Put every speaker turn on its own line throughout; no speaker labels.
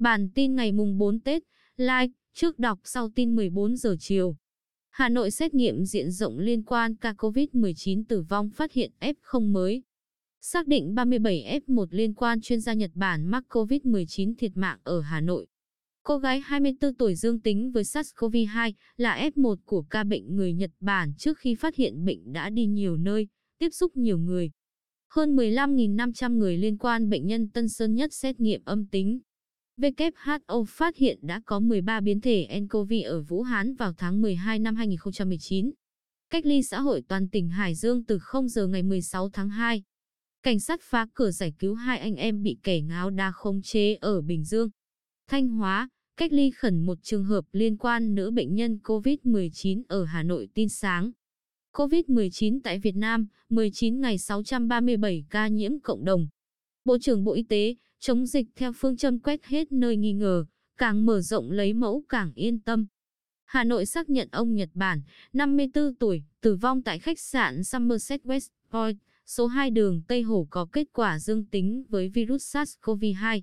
Bản tin ngày mùng 4 Tết, like, trước đọc sau tin 14 giờ chiều. Hà Nội xét nghiệm diện rộng liên quan ca COVID-19 tử vong phát hiện F0 mới. Xác định 37 F1 liên quan chuyên gia Nhật Bản mắc COVID-19 thiệt mạng ở Hà Nội. Cô gái 24 tuổi dương tính với SARS-CoV-2 là F1 của ca bệnh người Nhật Bản trước khi phát hiện bệnh đã đi nhiều nơi, tiếp xúc nhiều người. Hơn 15.500 người liên quan bệnh nhân Tân Sơn Nhất xét nghiệm âm tính. WHO phát hiện đã có 13 biến thể nCoV ở Vũ Hán vào tháng 12 năm 2019. Cách ly xã hội toàn tỉnh Hải Dương từ 0 giờ ngày 16 tháng 2. Cảnh sát phá cửa giải cứu hai anh em bị kẻ ngáo đá khống chế ở Bình Dương. Thanh Hóa, cách ly khẩn một trường hợp liên quan nữ bệnh nhân COVID-19 ở Hà Nội tin sáng. COVID-19 tại Việt Nam, 19 ngày 637 ca nhiễm cộng đồng. Bộ trưởng Bộ Y tế, chống dịch theo phương châm quét hết nơi nghi ngờ, càng mở rộng lấy mẫu càng yên tâm. Hà Nội xác nhận ông Nhật Bản, 54 tuổi, tử vong tại khách sạn Somerset West Point, số 2 đường Tây Hồ có kết quả dương tính với virus SARS-CoV-2.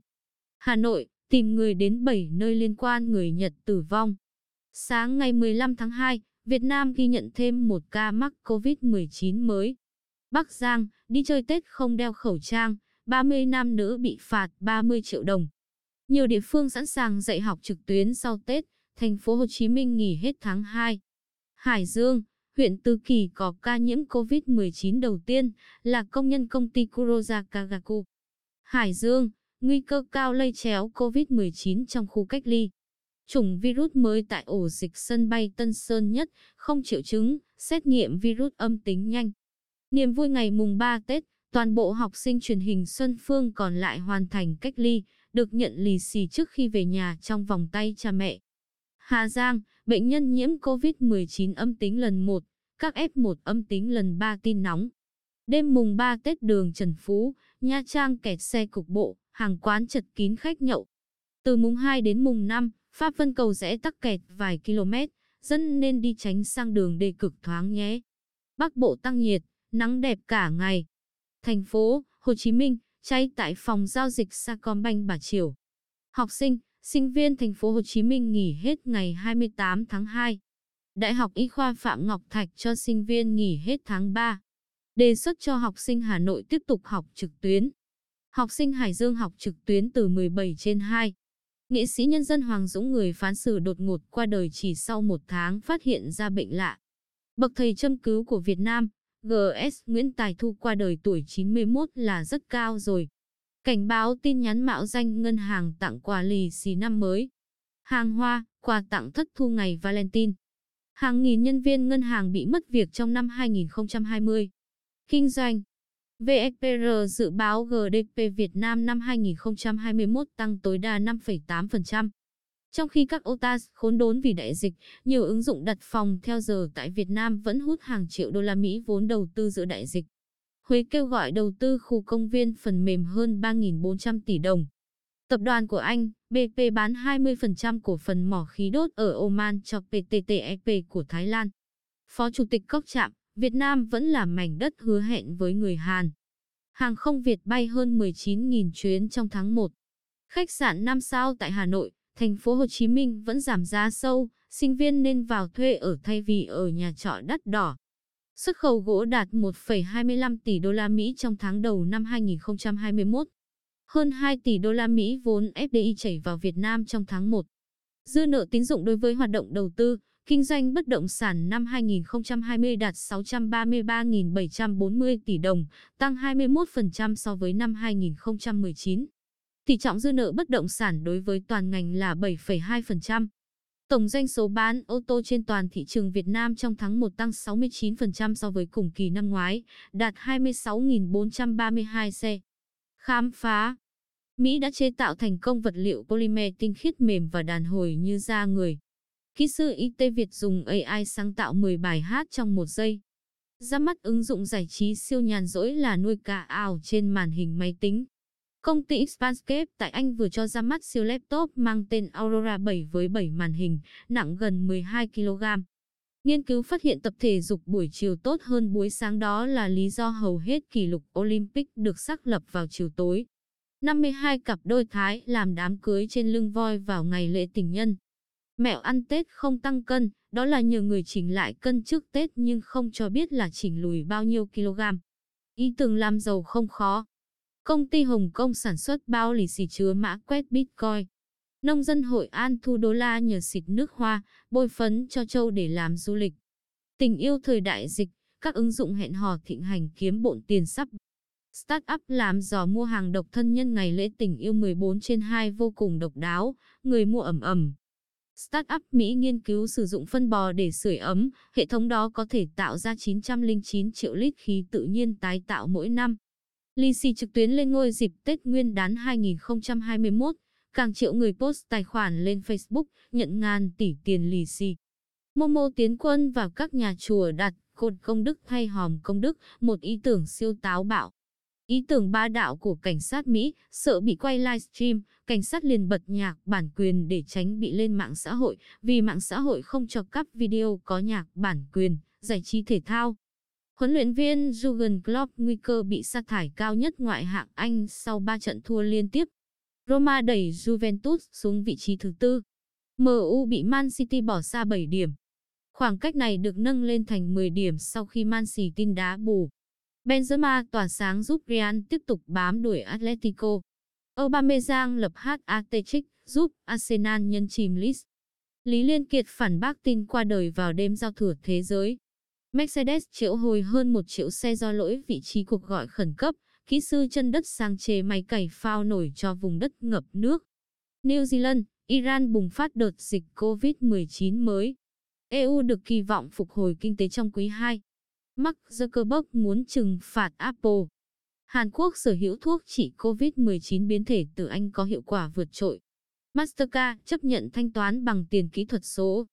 Hà Nội, tìm người đến 7 nơi liên quan người Nhật tử vong. Sáng ngày 15 tháng 2, Việt Nam ghi nhận thêm một ca mắc COVID-19 mới. Bắc Giang, đi chơi Tết không đeo khẩu trang, 30 nam nữ bị phạt 30 triệu đồng. Nhiều địa phương sẵn sàng dạy học trực tuyến sau Tết, thành phố Hồ Chí Minh nghỉ hết tháng 2. Hải Dương, huyện tư Kỳ có ca nhiễm COVID-19 đầu tiên là công nhân công ty Kuroza Kagaku. Hải Dương, nguy cơ cao lây chéo COVID-19 trong khu cách ly. Chủng virus mới tại ổ dịch sân bay Tân Sơn Nhất, không triệu chứng, xét nghiệm virus âm tính nhanh. Niềm vui ngày mùng 3 Tết, toàn bộ học sinh truyền hình Xuân Phương còn lại hoàn thành cách ly, được nhận lì xì trước khi về nhà trong vòng tay cha mẹ. Hà Giang, bệnh nhân nhiễm COVID-19 âm tính lần 1, các F1 âm tính lần 3 tin nóng. Đêm mùng 3 Tết đường Trần Phú, Nha Trang kẹt xe cục bộ, hàng quán chật kín khách nhậu. Từ mùng 2 đến mùng 5, Pháp Vân Cầu rẽ tắc kẹt vài km, dân nên đi tránh sang đường đề cực thoáng nhé. Bắc Bộ tăng nhiệt, nắng đẹp cả ngày. Thành phố Hồ Chí Minh, cháy tại phòng giao dịch Sacombank Bà Triều. Học sinh, sinh viên thành phố Hồ Chí Minh nghỉ hết ngày 28 tháng 2. Đại học Y khoa Phạm Ngọc Thạch cho sinh viên nghỉ hết tháng 3. Đề xuất cho học sinh Hà Nội tiếp tục học trực tuyến. Học sinh Hải Dương học trực tuyến từ 17 trên 2. Nghệ sĩ nhân dân Hoàng Dũng người phán xử đột ngột qua đời chỉ sau một tháng phát hiện ra bệnh lạ. Bậc thầy châm cứu của Việt Nam, GS Nguyễn Tài Thu qua đời tuổi 91 là rất cao rồi. Cảnh báo tin nhắn mạo danh ngân hàng tặng quà lì xì năm mới. Hàng hoa, quà tặng thất thu ngày Valentine. Hàng nghìn nhân viên ngân hàng bị mất việc trong năm 2020. Kinh doanh VFPR dự báo GDP Việt Nam năm 2021 tăng tối đa 5,8%. Trong khi các OTAS khốn đốn vì đại dịch, nhiều ứng dụng đặt phòng theo giờ tại Việt Nam vẫn hút hàng triệu đô la Mỹ vốn đầu tư giữa đại dịch. Huế kêu gọi đầu tư khu công viên phần mềm hơn 3.400 tỷ đồng. Tập đoàn của Anh, BP bán 20% cổ phần mỏ khí đốt ở Oman cho PTTEP của Thái Lan. Phó Chủ tịch Cốc Trạm, Việt Nam vẫn là mảnh đất hứa hẹn với người Hàn. Hàng không Việt bay hơn 19.000 chuyến trong tháng 1. Khách sạn 5 sao tại Hà Nội, thành phố Hồ Chí Minh vẫn giảm giá sâu, sinh viên nên vào thuê ở thay vì ở nhà trọ đắt đỏ. Xuất khẩu gỗ đạt 1,25 tỷ đô la Mỹ trong tháng đầu năm 2021. Hơn 2 tỷ đô la Mỹ vốn FDI chảy vào Việt Nam trong tháng 1. Dư nợ tín dụng đối với hoạt động đầu tư, kinh doanh bất động sản năm 2020 đạt 633.740 tỷ đồng, tăng 21% so với năm 2019. Tỷ trọng dư nợ bất động sản đối với toàn ngành là 7,2%. Tổng doanh số bán ô tô trên toàn thị trường Việt Nam trong tháng 1 tăng 69% so với cùng kỳ năm ngoái, đạt 26.432 xe. Khám phá Mỹ đã chế tạo thành công vật liệu polymer tinh khiết mềm và đàn hồi như da người. Kỹ sư y tế Việt dùng AI sáng tạo 10 bài hát trong một giây. Ra mắt ứng dụng giải trí siêu nhàn rỗi là nuôi cá ảo trên màn hình máy tính. Công ty Expanscape tại Anh vừa cho ra mắt siêu laptop mang tên Aurora 7 với 7 màn hình, nặng gần 12 kg. Nghiên cứu phát hiện tập thể dục buổi chiều tốt hơn buổi sáng đó là lý do hầu hết kỷ lục Olympic được xác lập vào chiều tối. 52 cặp đôi Thái làm đám cưới trên lưng voi vào ngày lễ tình nhân. Mẹo ăn Tết không tăng cân, đó là nhờ người chỉnh lại cân trước Tết nhưng không cho biết là chỉnh lùi bao nhiêu kg. Ý tưởng làm giàu không khó. Công ty Hồng Kông sản xuất bao lì xì chứa mã quét Bitcoin. Nông dân Hội An thu đô la nhờ xịt nước hoa, bôi phấn cho trâu để làm du lịch. Tình yêu thời đại dịch, các ứng dụng hẹn hò thịnh hành kiếm bộn tiền sắp. Startup làm giò mua hàng độc thân nhân ngày lễ tình yêu 14 trên 2 vô cùng độc đáo, người mua ẩm ẩm. Startup Mỹ nghiên cứu sử dụng phân bò để sưởi ấm, hệ thống đó có thể tạo ra 909 triệu lít khí tự nhiên tái tạo mỗi năm. Lì xì trực tuyến lên ngôi dịp Tết Nguyên đán 2021, càng triệu người post tài khoản lên Facebook, nhận ngàn tỷ tiền lì xì. Momo tiến quân vào các nhà chùa đặt cột công đức thay hòm công đức, một ý tưởng siêu táo bạo. Ý tưởng ba đạo của cảnh sát Mỹ, sợ bị quay livestream, cảnh sát liền bật nhạc bản quyền để tránh bị lên mạng xã hội, vì mạng xã hội không cho cắp video có nhạc bản quyền, giải trí thể thao. Huấn luyện viên Jurgen Klopp nguy cơ bị sa thải cao nhất ngoại hạng Anh sau 3 trận thua liên tiếp. Roma đẩy Juventus xuống vị trí thứ tư. MU bị Man City bỏ xa 7 điểm. Khoảng cách này được nâng lên thành 10 điểm sau khi Man City tin đá bù. Benzema tỏa sáng giúp Real tiếp tục bám đuổi Atletico. Aubameyang lập hat-trick giúp Arsenal nhân chìm Leeds. Lý Liên Kiệt phản bác tin qua đời vào đêm giao thừa thế giới. Mercedes triệu hồi hơn một triệu xe do lỗi vị trí cuộc gọi khẩn cấp, kỹ sư chân đất sang chế máy cày phao nổi cho vùng đất ngập nước. New Zealand, Iran bùng phát đợt dịch COVID-19 mới. EU được kỳ vọng phục hồi kinh tế trong quý 2. Mark Zuckerberg muốn trừng phạt Apple. Hàn Quốc sở hữu thuốc trị COVID-19 biến thể từ Anh có hiệu quả vượt trội. Mastercard chấp nhận thanh toán bằng tiền kỹ thuật số.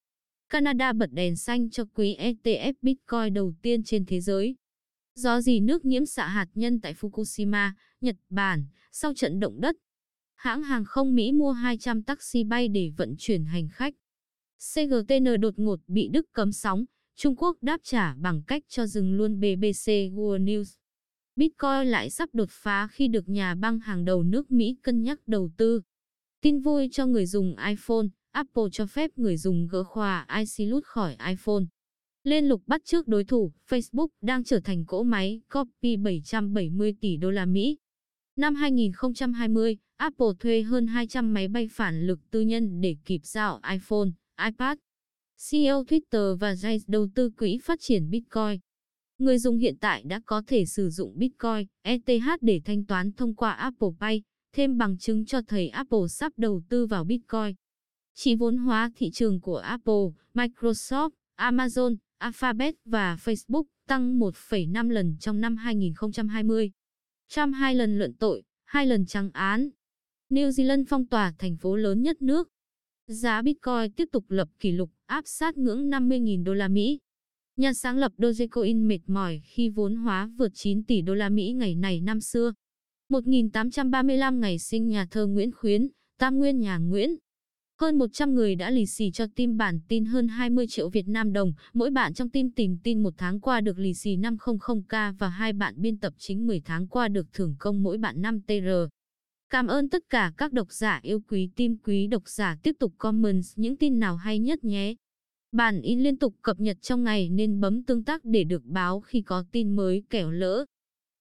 Canada bật đèn xanh cho quý ETF Bitcoin đầu tiên trên thế giới. Do gì nước nhiễm xạ hạt nhân tại Fukushima, Nhật Bản, sau trận động đất. Hãng hàng không Mỹ mua 200 taxi bay để vận chuyển hành khách. CGTN đột ngột bị Đức cấm sóng, Trung Quốc đáp trả bằng cách cho dừng luôn BBC World News. Bitcoin lại sắp đột phá khi được nhà băng hàng đầu nước Mỹ cân nhắc đầu tư. Tin vui cho người dùng iPhone, Apple cho phép người dùng gỡ khóa iCloud khỏi iPhone. Lên lục bắt trước đối thủ, Facebook đang trở thành cỗ máy copy 770 tỷ đô la Mỹ. Năm 2020, Apple thuê hơn 200 máy bay phản lực tư nhân để kịp giao iPhone, iPad. CEO Twitter và Jay đầu tư quỹ phát triển Bitcoin. Người dùng hiện tại đã có thể sử dụng Bitcoin, ETH để thanh toán thông qua Apple Pay, thêm bằng chứng cho thấy Apple sắp đầu tư vào Bitcoin. Chỉ vốn hóa thị trường của Apple, Microsoft, Amazon, Alphabet và Facebook tăng 1,5 lần trong năm 2020. Trump hai lần luận tội, hai lần trắng án. New Zealand phong tỏa thành phố lớn nhất nước. Giá Bitcoin tiếp tục lập kỷ lục áp sát ngưỡng 50.000 đô la Mỹ. Nhà sáng lập Dogecoin mệt mỏi khi vốn hóa vượt 9 tỷ đô la Mỹ ngày này năm xưa. 1835 ngày sinh nhà thơ Nguyễn Khuyến, tam nguyên nhà Nguyễn. Hơn 100 người đã lì xì cho team bản tin hơn 20 triệu Việt Nam đồng. Mỗi bạn trong team tìm tin một tháng qua được lì xì 500k và hai bạn biên tập chính 10 tháng qua được thưởng công mỗi bạn 5 TR. Cảm ơn tất cả các độc giả yêu quý, team quý độc giả tiếp tục comment những tin nào hay nhất nhé. Bản in liên tục cập nhật trong ngày nên bấm tương tác để được báo khi có tin mới kẻo lỡ.